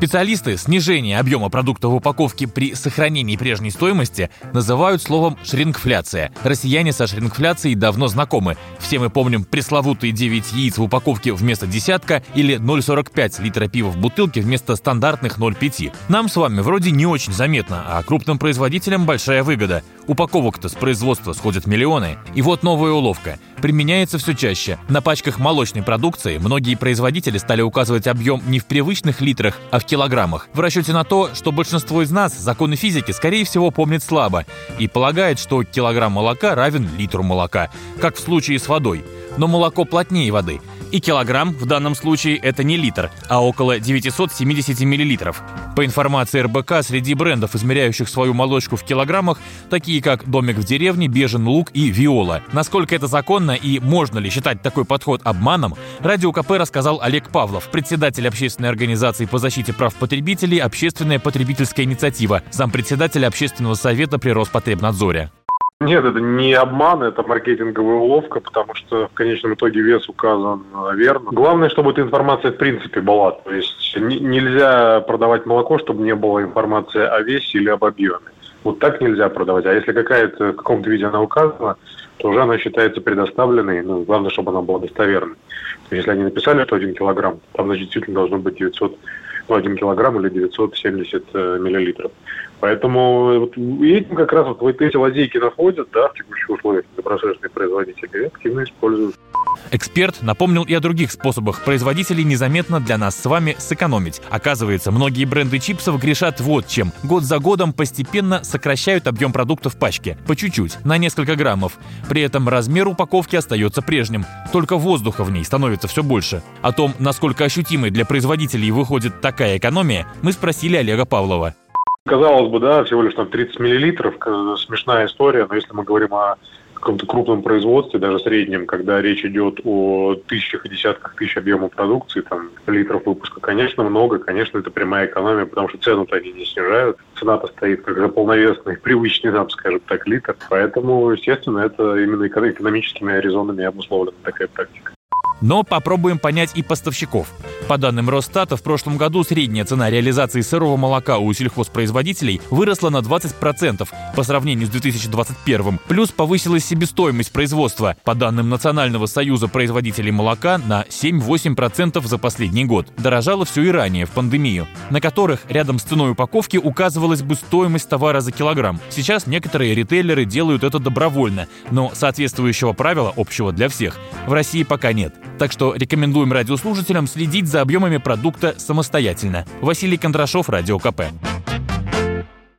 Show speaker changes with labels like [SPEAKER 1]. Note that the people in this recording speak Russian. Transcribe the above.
[SPEAKER 1] Специалисты снижение объема продукта в упаковке при сохранении прежней стоимости называют словом «шрингфляция». Россияне со шрингфляцией давно знакомы. Все мы помним пресловутые 9 яиц в упаковке вместо десятка или 0,45 литра пива в бутылке вместо стандартных 0,5. Нам с вами вроде не очень заметно, а крупным производителям большая выгода. Упаковок-то с производства сходят миллионы. И вот новая уловка. Применяется все чаще. На пачках молочной продукции многие производители стали указывать объем не в привычных литрах, а в килограммах, в расчете на то, что большинство из нас законы физики, скорее всего, помнит слабо и полагает, что килограмм молока равен литру молока, как в случае с водой. Но молоко плотнее воды – и килограмм в данном случае это не литр, а около 970 миллилитров. По информации РБК, среди брендов, измеряющих свою молочку в килограммах, такие как «Домик в деревне», «Бежен лук» и «Виола». Насколько это законно и можно ли считать такой подход обманом, Радио КП рассказал Олег Павлов, председатель общественной организации по защите прав потребителей «Общественная потребительская инициатива», зампредседателя общественного совета при Роспотребнадзоре.
[SPEAKER 2] Нет, это не обман, это маркетинговая уловка, потому что в конечном итоге вес указан верно. Главное, чтобы эта информация в принципе была. То есть нельзя продавать молоко, чтобы не было информации о весе или об объеме. Вот так нельзя продавать. А если какая-то в каком-то виде она указана, то уже она считается предоставленной. Ну, главное, чтобы она была достоверной. То есть, если они написали, что 1 килограмм, там, значит, действительно должно быть 900, ну, 1 килограмм или 970 э, миллилитров. Поэтому вот этим как раз вот эти лазейки находят, да, в текущих условиях добросовестные производители активно используют.
[SPEAKER 1] Эксперт напомнил и о других способах производителей незаметно для нас с вами сэкономить. Оказывается, многие бренды чипсов грешат вот чем. Год за годом постепенно сокращают объем продукта в пачке. По чуть-чуть, на несколько граммов. При этом размер упаковки остается прежним. Только воздуха в ней становится все больше. О том, насколько ощутимой для производителей выходит такая экономия, мы спросили Олега Павлова.
[SPEAKER 2] Казалось бы, да, всего лишь там 30 миллилитров, смешная история, но если мы говорим о каком-то крупном производстве, даже среднем, когда речь идет о тысячах и десятках тысяч объема продукции, там, литров выпуска, конечно, много, конечно, это прямая экономия, потому что цену-то они не снижают. Цена-то стоит как за полновесный, привычный нам, скажем так, литр. Поэтому, естественно, это именно экономическими резонами обусловлена такая практика.
[SPEAKER 1] Но попробуем понять и поставщиков. По данным Росстата, в прошлом году средняя цена реализации сырого молока у сельхозпроизводителей выросла на 20% по сравнению с 2021. Плюс повысилась себестоимость производства. По данным Национального союза производителей молока на 7-8% за последний год. Дорожало все и ранее, в пандемию, на которых рядом с ценой упаковки указывалась бы стоимость товара за килограмм. Сейчас некоторые ритейлеры делают это добровольно, но соответствующего правила общего для всех в России пока нет. Так что рекомендуем радиослушателям следить за объемами продукта самостоятельно. Василий Кондрашов, Радио КП.